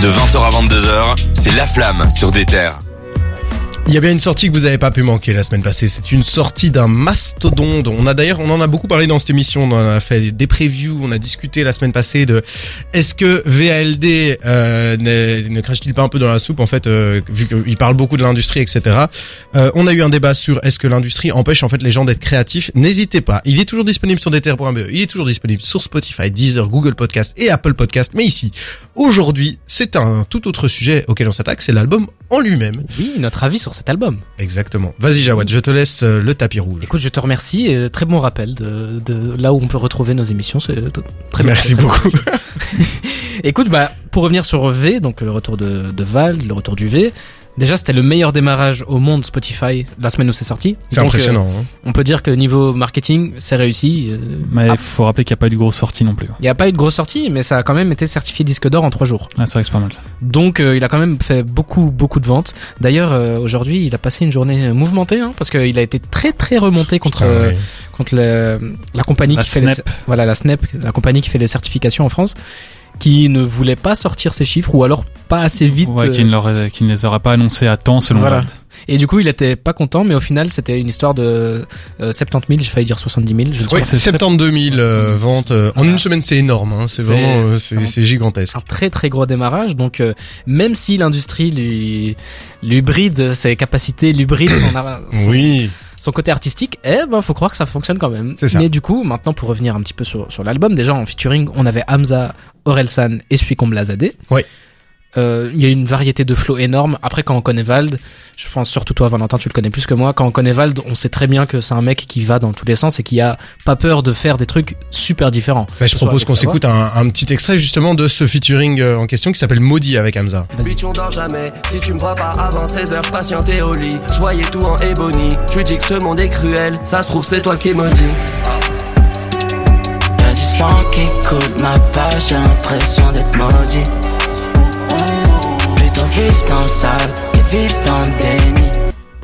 De 20h à 22h, c'est La Flamme sur des terres. Il y a bien une sortie que vous n'avez pas pu manquer la semaine passée. C'est une sortie d'un mastodonte. On a d'ailleurs, on en a beaucoup parlé dans cette émission. On en a fait des previews. On a discuté la semaine passée de est-ce que VALD euh, ne, crache-t-il pas un peu dans la soupe en fait, euh, vu qu'il parle beaucoup de l'industrie, etc. Euh, on a eu un débat sur est-ce que l'industrie empêche en fait les gens d'être créatifs. N'hésitez pas. Il est toujours disponible sur deter.be. Il est toujours disponible sur Spotify, Deezer, Google Podcast et Apple Podcast. Mais ici, aujourd'hui, c'est un tout autre sujet auquel on s'attaque. C'est l'album en lui-même. Oui, notre avis sur cet album. Exactement. Vas-y Jawad, je te laisse euh, le tapis rouge. Écoute, je te remercie. et très bon rappel de, de là où on peut retrouver nos émissions. C'est euh, très bien. Merci Très bon. beaucoup. Écoute, bah, pour revenir sur V, donc le retour de, de Val, le retour du V. Déjà, c'était le meilleur démarrage au monde Spotify la semaine où c'est sorti. C'est impressionnant. hein. euh, on peut dire que niveau marketing, c'est réussi. Euh, Mais il faut rappeler qu'il n'y a pas eu de grosse sortie non plus. Il n'y a pas eu de grosse sortie, mais ça a quand même été certifié disque d'or en trois jours. Ah, c'est vrai que c'est pas mal ça. Donc euh, il a quand même fait beaucoup beaucoup de ventes. D'ailleurs euh, aujourd'hui il a passé une journée mouvementée hein, parce qu'il a été très très remonté contre Putain, ouais. contre le- la compagnie La qui fait les, Snap. voilà la Snap, la compagnie qui fait les certifications en France, qui ne voulait pas sortir ses chiffres ou alors pas assez vite. Ouais, euh, qui, ne leur- qui ne les aura pas annoncés à temps selon Voilà. Et du coup il était pas content, mais au final c'était une histoire de euh, 70 000, j'ai failli dire 70 000. Je ne Oui, sais pas. c'est 72 000 euh, ventes euh, en une semaine, c'est énorme. Hein. C'est vraiment, euh, c'est gigantesque. un très très gros démarrage. Donc euh, même si l'industrie lui lui bride ses capacités, lui bride son, son, Oui, son côté artistique, eh ben faut croire que ça fonctionne quand même. C'est ça. Mais du coup, maintenant pour revenir un petit peu sur, sur l'album, déjà en featuring, on avait Hamza, Orelsan et Suicombe Lazadé. Ouais. Euh, Il y a une variété de flows énorme. Après, quand on connaît Vald, je pense surtout toi, Valentin, tu le connais plus que moi. Quand on connaît Vald, on sait très bien que c'est un mec qui va dans tous les sens et qui a pas peur de faire des trucs super différents. bah, je propose qu'on s'écoute un, un petit extrait justement de ce featuring euh, en question qui s'appelle Maudit avec Hamza. Bitch on dort jamais, si tu me vois pas avant 16 heures, je patientais au lit Je voyais tout en ébony, tu dis que ce monde est cruel Ça se trouve c'est toi qui du sang qui coule ma page, j'ai l'impression d'être maudit. Plutôt vivre dans le sale que vivre dans le déni.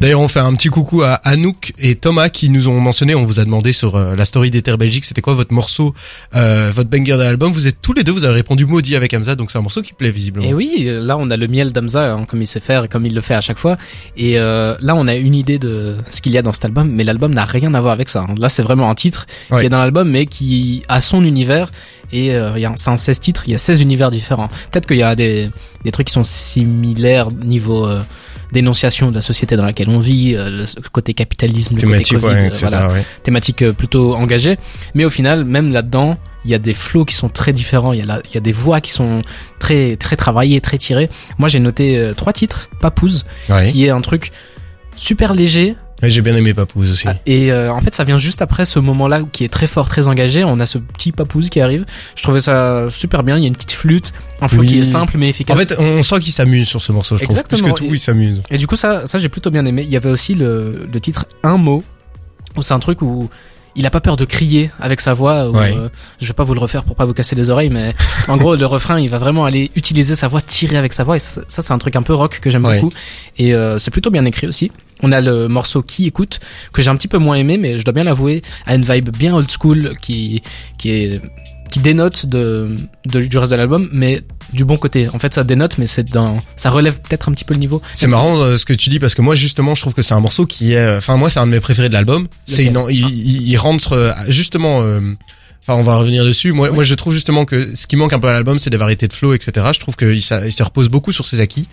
D'ailleurs, on fait un petit coucou à Anouk et Thomas qui nous ont mentionné. On vous a demandé sur euh, la story d'Ether Belgique, c'était quoi votre morceau, euh, votre banger de l'album. Vous êtes tous les deux, vous avez répondu Maudit avec Hamza, donc c'est un morceau qui plaît visiblement. Et oui, euh, là on a le miel d'Amza hein, comme il sait faire et comme il le fait à chaque fois. Et euh, là on a une idée de ce qu'il y a dans cet album, mais l'album n'a rien à voir avec ça. hein. Là c'est vraiment un titre Ouais. qui est dans l'album, mais qui a son univers. Et euh, il y a- c'est un 16 titres, il y a 16 univers différents. Peut-être qu'il y a des, des trucs qui sont similaires niveau euh, dénonciation de la société dans laquelle on vit, euh, le côté capitalisme, le côté Covid, ouais, euh, etc. voilà ouais. thématique euh, plutôt engagée. Mais au final, même là-dedans, il y a des flows qui sont très différents. Il y a, la- il y a des voix qui sont très très travaillées, très tirées. Moi, j'ai noté trois titres. Papouze, Ouais. qui est un truc super léger. Ouais, J'ai bien aimé Papouze aussi. Et euh, en fait, ça vient juste après ce moment-là qui est très fort, très engagé. On a ce petit papouze qui arrive. Je trouvais ça super bien. Il y a une petite flûte, un flow Oui. qui est simple mais efficace. En fait, on sent qu'il s'amuse sur ce morceau, je trouve. Exactement. Plus que tout, Et- il s'amuse. Et du coup, ça, ça j'ai plutôt bien aimé. Il y avait aussi le, le titre Un mot, où c'est un truc où il a pas peur de crier avec sa voix. où, Ouais. euh, je vais pas vous le refaire pour pas vous casser les oreilles, mais en gros, le refrain, il va vraiment aller utiliser sa voix, tirer avec sa voix. Et ça, ça, c'est un truc un peu rock que j'aime Ouais. beaucoup. Et euh, c'est plutôt bien écrit aussi. On a le morceau Qui écoute, que j'ai un petit peu moins aimé, mais je dois bien l'avouer, a une vibe bien old school qui, qui est qui dénote de, de du reste de l'album, mais du bon côté. En fait, ça dénote, mais c'est dans, ça relève peut-être un petit peu le niveau. C'est marrant euh, ce que tu dis parce que moi justement je trouve que c'est un morceau qui est, euh, enfin moi c'est un de mes préférés de l'album. C'est une, il, il, il rentre euh, justement, euh, enfin on va revenir dessus. Moi, moi je trouve justement que ce qui manque un peu à l'album c'est des variétés de flow etc. Je trouve qu'il ça- il se repose beaucoup sur ses acquis.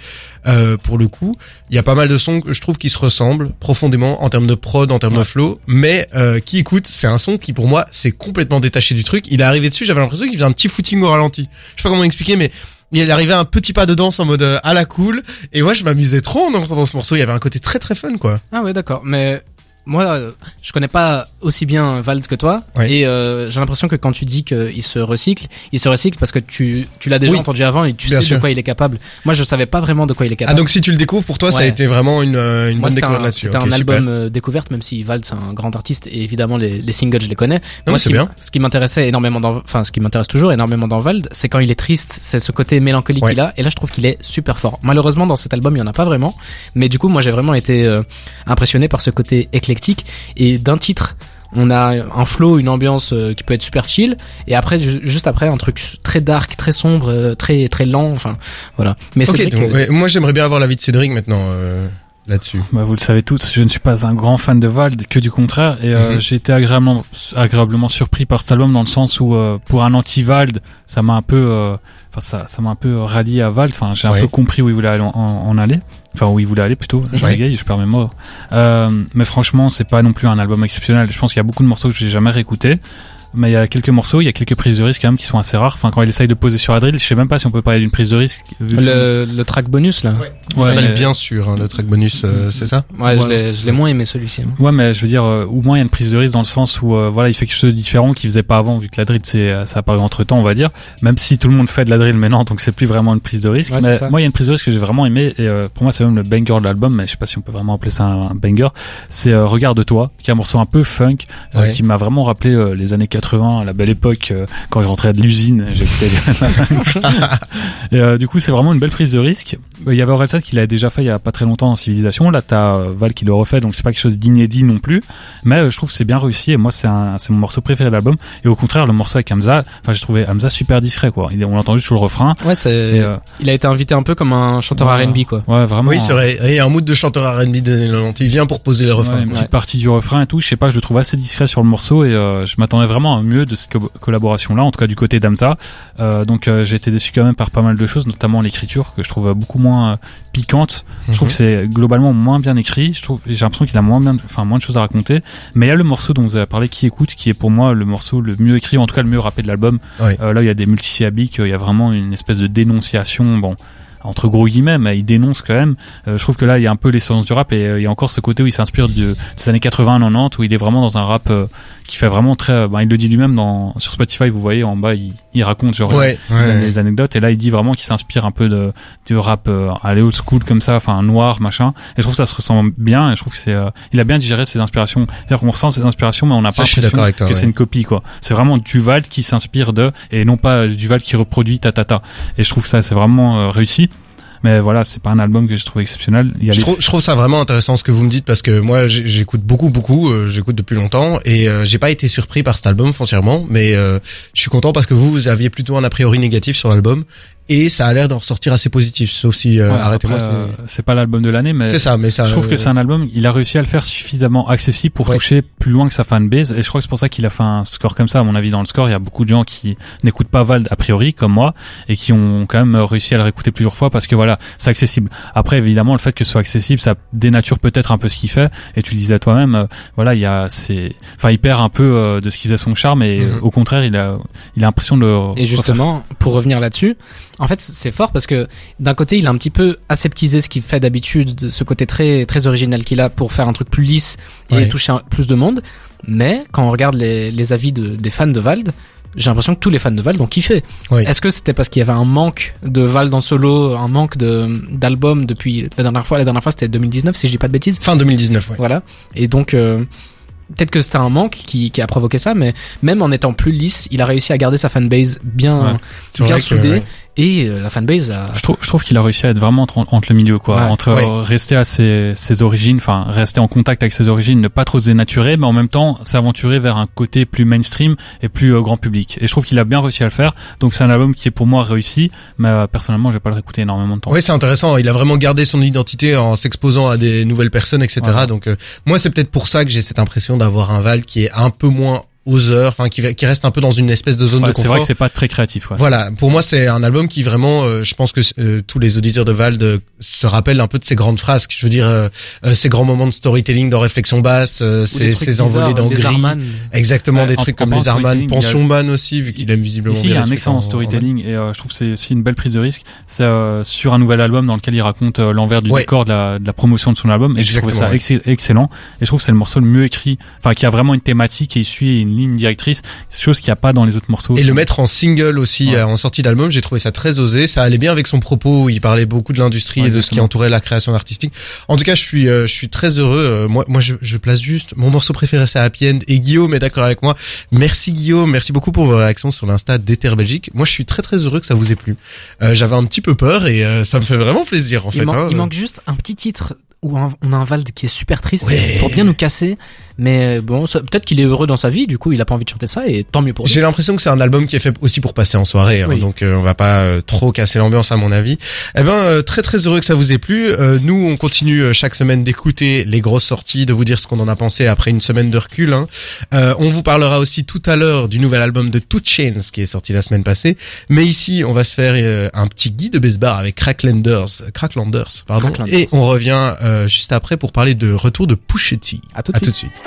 Euh, pour le coup, il y a pas mal de sons que je trouve qui se ressemblent profondément en termes de prod, en termes de flow. Mais euh, qui écoute, c'est un son qui pour moi c'est complètement détaché du truc. Il est arrivé dessus, j'avais l'impression qu'il faisait un petit footing au ralenti. Je sais pas comment expliquer, mais il est arrivé un petit pas de danse en mode euh, à la cool et moi je m'amusais trop en entendant ce morceau il y avait un côté très très fun quoi Ah ouais, d'accord. Mais moi, euh, je connais pas aussi bien Vald que toi, Ouais. et euh, j'ai l'impression que quand tu dis qu'il se recycle, il se recycle parce que tu, tu l'as déjà Oui. entendu avant et tu Bien sais sûr. de quoi il est capable. Moi, je savais pas vraiment de quoi il est ah capable. donc si tu le découvres pour toi ça a été vraiment une, euh, une Moi, bonne découverte là-dessus c'était Ok, un super. album euh, découverte, même si Vald c'est un grand artiste et évidemment les, les singles je les connais. Non, Moi, c'est ce qui bien. Ce qui m'intéressait énormément dans, enfin ce qui m'intéresse toujours énormément dans Vald, c'est quand il est triste, c'est ce côté mélancolique Ouais. qu'il a. Et là, je trouve qu'il est super fort. Malheureusement, dans cet album, il y en a pas vraiment. Mais du coup, moi, j'ai vraiment été euh, impressionné par ce côté éclectique et d'un titre. on a un flow, une ambiance euh, qui peut être super chill, et après ju- juste après un truc très dark, très sombre, euh, très très lent, enfin voilà. Mais c'est Ok, vrai donc, que- ouais, moi j'aimerais bien avoir l'avis de Cédric maintenant euh, là-dessus. Bah, vous le savez tous, je ne suis pas un grand fan de Vald, que du contraire, et euh, Mhm. j'ai été agréablement, agréablement surpris par cet album dans le sens où, euh, pour un anti-Vald, ça m'a un peu, euh, enfin ça, ça m'a un peu rallié à Vald. Enfin, j'ai un Ouais. peu compris où il voulait aller en, en- en aller, enfin où il voulait aller plutôt. Je Ouais. bégaye, je perds mes mots. Euh, mais franchement, c'est pas non plus un album exceptionnel. Je pense qu'il y a beaucoup de morceaux que j'ai jamais réécoutés. Mais il y a quelques morceaux, il y a quelques prises de risque quand même qui sont assez rares. Enfin, quand il essaye de poser sur Adril, je sais même pas si on peut parler d'une prise de risque. le, le track bonus là. Ouais. Ouais, mais- bien sûr hein, le track bonus, euh, c'est ça Ouais, je Ouais. l'ai je l'ai moins aimé celui-ci. hein. Ouais, mais je veux dire, euh, au moins il y a une prise de risque dans le sens où euh, voilà, il fait quelque chose de différent qu'il faisait pas avant, vu que la drill c'est euh, ça a apparu entre temps, on va dire. Même si tout le monde fait de la drill maintenant, donc c'est plus vraiment une prise de risque. Ouais, mais moi, il y a une prise de risque que j'ai vraiment aimé et euh, pour moi c'est même le banger de l'album, mais je sais pas si on peut vraiment appeler ça un, un banger. C'est euh, Regarde-toi, qui est un morceau un peu funk, euh, qui m'a vraiment rappelé euh, les années 80, la belle époque euh, quand je rentrais de l'usine, j'écoutais. et euh, du coup, c'est vraiment une belle prise de risque. Il y avait Orelsan qui l'a déjà fait il y a pas très longtemps dans Civilisation. Là, t'as euh, Val qui le refait, donc c'est pas quelque chose d'inédit non plus. Mais euh, je trouve que c'est bien réussi et moi c'est un, c'est mon morceau préféré de l'album. Et au contraire, le morceau avec Hamza, enfin j'ai trouvé Hamza super discret quoi. On l'a entendu sur le refrain. Ouais, c'est. Et, euh, Il a été invité un peu comme un chanteur Ouais. R&B quoi. ouais, vraiment. Oui, c'est vrai. Et un mood de chanteur R&B des années 90. Il vient pour poser les refrains. Ouais, une petite Ouais. partie du refrain et tout. Je sais pas, je le trouve assez discret sur le morceau et euh, je m'attendais vraiment à mieux de cette co- collaboration-là, en tout cas du côté d'Amza. Euh, donc euh, j'ai été déçu quand même par pas mal de choses, notamment l'écriture que je trouve beaucoup moins euh, piquante. Je trouve Mhm. que c'est globalement moins bien écrit. Je trouve, j'ai l'impression qu'il a moins bien, enfin moins de choses à raconter. Mais il y a le morceau dont vous avez parlé, qui écoute, qui est pour moi le morceau le mieux écrit, en tout cas le mieux rappé de l'album. Euh, là, il y a des multisyllabiques, il y a vraiment une espèce de dénonciation. Bon. Entre gros guillemets, mais il dénonce quand même. Euh, je trouve que là, il y a un peu l'essence du rap et euh, il y a encore ce côté où il s'inspire de, des années 80-90 où il est vraiment dans un rap euh, qui fait vraiment très. Ben, il le dit lui-même dans sur Spotify. Vous voyez en bas, il, il raconte genre Ouais, il ouais. donne des anecdotes et là il dit vraiment qu'il s'inspire un peu de du rap euh, à old school comme ça enfin noir machin et je trouve que ça se ressent bien et je trouve que c'est euh, il a bien digéré ses inspirations c'est-à-dire qu'on ressent ses inspirations mais on n'a pas je suis l'impression d'accord avec toi, que c'est une copie quoi c'est vraiment Duval qui s'inspire de et non pas Duval qui reproduit ta ta ta et je trouve que ça c'est vraiment euh, réussi mais voilà c'est pas un album que je trouve exceptionnel. Il y a Je les- trouve, je trouve ça vraiment intéressant ce que vous me dites parce que moi j'écoute beaucoup beaucoup, euh, j'écoute depuis longtemps et euh, j'ai pas été surpris par cet album foncièrement, mais euh, je suis content parce que vous vous aviez plutôt un a priori négatif sur l'album et ça a l'air d'en ressortir assez positif, sauf si euh, Ouais, arrêtez-moi. c'est- euh, c'est pas l'album de l'année mais C'est ça, mais ça. je trouve que euh, c'est un album, il a réussi à le faire suffisamment accessible pour Ouais. toucher plus loin que sa fanbase, et je crois que c'est pour ça qu'il a fait un score comme ça, à mon avis, dans le score, il y a beaucoup de gens qui n'écoutent pas Vald a priori, comme moi, et qui ont quand même réussi à le réécouter plusieurs fois parce que voilà, c'est accessible. Après, évidemment, le fait que ce soit accessible, ça dénature peut-être un peu ce qu'il fait, et tu le disais toi-même, euh, voilà, il y a, c'est, enfin, il perd un peu euh, de ce qui faisait son charme, et Mhm. au contraire, il a, il a l'impression de le Et justement, pour revenir là-dessus, en fait, c'est fort parce que d'un côté, il a un petit peu aseptisé ce qu'il fait d'habitude, de ce côté très très original qu'il a pour faire un truc plus lisse et Ouais. toucher un- plus de monde. Mais quand on regarde les, les avis de, des fans de Vald, j'ai l'impression que tous les fans de Vald ont kiffé. Oui. Est-ce que c'était parce qu'il y avait un manque de Vald en solo, un manque de d'albums depuis la dernière fois? La dernière fois, c'était 2019, si je dis pas de bêtises. Fin 2019, ouais. Voilà. Et donc, euh, peut-être que c'était un manque qui, qui a provoqué ça, mais même en étant plus lisse, il a réussi à garder sa fanbase bien, Ouais. Bien que, soudée. ouais. Et euh, la fanbase a... Je trouve, je trouve qu'il a réussi à être vraiment entre, entre le milieu, quoi. Ouais. entre Ouais. rester à ses, ses origines, enfin rester en contact avec ses origines, ne pas trop se dénaturer, mais en même temps s'aventurer vers un côté plus mainstream et plus euh, grand public. Et je trouve qu'il a bien réussi à le faire. Donc c'est un album qui est pour moi réussi, mais euh, personnellement, je vais pas le réécouter énormément de temps. Ouais, c'est intéressant. Il a vraiment gardé son identité en s'exposant à des nouvelles personnes, etc. Voilà. Donc, euh, moi, c'est peut-être pour ça que j'ai cette impression d'avoir un Val qui est un peu moins oseur, enfin, qui, qui reste un peu dans une espèce de zone Ouais, de c'est confort. vrai que c'est pas très créatif. quoi. Voilà, pour moi c'est un album qui vraiment, euh, je pense que euh, tous les auditeurs de Vald euh, se rappellent un peu de ses grandes frasques. Je veux dire, euh, euh, ces grands moments de storytelling dans Réflexion basse, euh, ces, ces envolées dans Gris, Arman. exactement Ouais, des en- trucs en comme les parlant de Arman, Pension Man aussi, vu qu'il aime visiblement Ici, il y bien a un les excellent en- en- storytelling et euh, je trouve que c'est aussi une belle prise de risque. C'est euh, sur un nouvel album dans lequel il raconte euh, l'envers du Ouais. décor de la, de la promotion de son album et je trouve Exactement, ça ouais. ex- excellent. Et je trouve que c'est le morceau le mieux écrit, enfin qui a vraiment une thématique et il suit une ligne directrice, chose qu'il n'y a pas dans les autres morceaux. Et le mettre en single aussi, Ouais. euh, en sortie d'album, j'ai trouvé ça très osé. Ça allait bien avec son propos où il parlait beaucoup de l'industrie Ouais, et de ce qui entourait la création artistique. En tout cas, je suis, euh, je suis très heureux. Euh, moi, moi, je, je place juste mon morceau préféré, c'est Happy End. Et Guillaume est d'accord avec moi. Merci Guillaume, merci beaucoup pour vos réactions sur l'insta d'Ether Belgique. Moi, je suis très très heureux que ça vous ait plu. Euh, J'avais un petit peu peur et euh, ça me fait vraiment plaisir en Il, fait. man- hein. il manque juste un petit titre où on a un Vald qui est super triste Ouais. pour bien nous casser. Mais euh, bon, peut-être qu'il est heureux dans sa vie, du coup il a pas envie de chanter ça et tant mieux pour lui. J'ai l'impression que c'est un album qui est fait aussi pour passer en soirée, hein, donc euh, on va pas euh, trop casser l'ambiance à mon avis. Eh ben euh, très très heureux que ça vous ait plu. Euh, nous on continue chaque semaine d'écouter les grosses sorties, de vous dire ce qu'on en a pensé après une semaine de recul. hein. Euh, on vous parlera aussi tout à l'heure du nouvel album de Two Chains qui est sorti la semaine passée. Mais ici on va se faire un petit guide de Besbar avec Cracklanders, Cracklanders, pardon. Cracklanders. Et on revient euh, juste après pour parler de retour de Pusha T. À tout de À suite. tout de suite.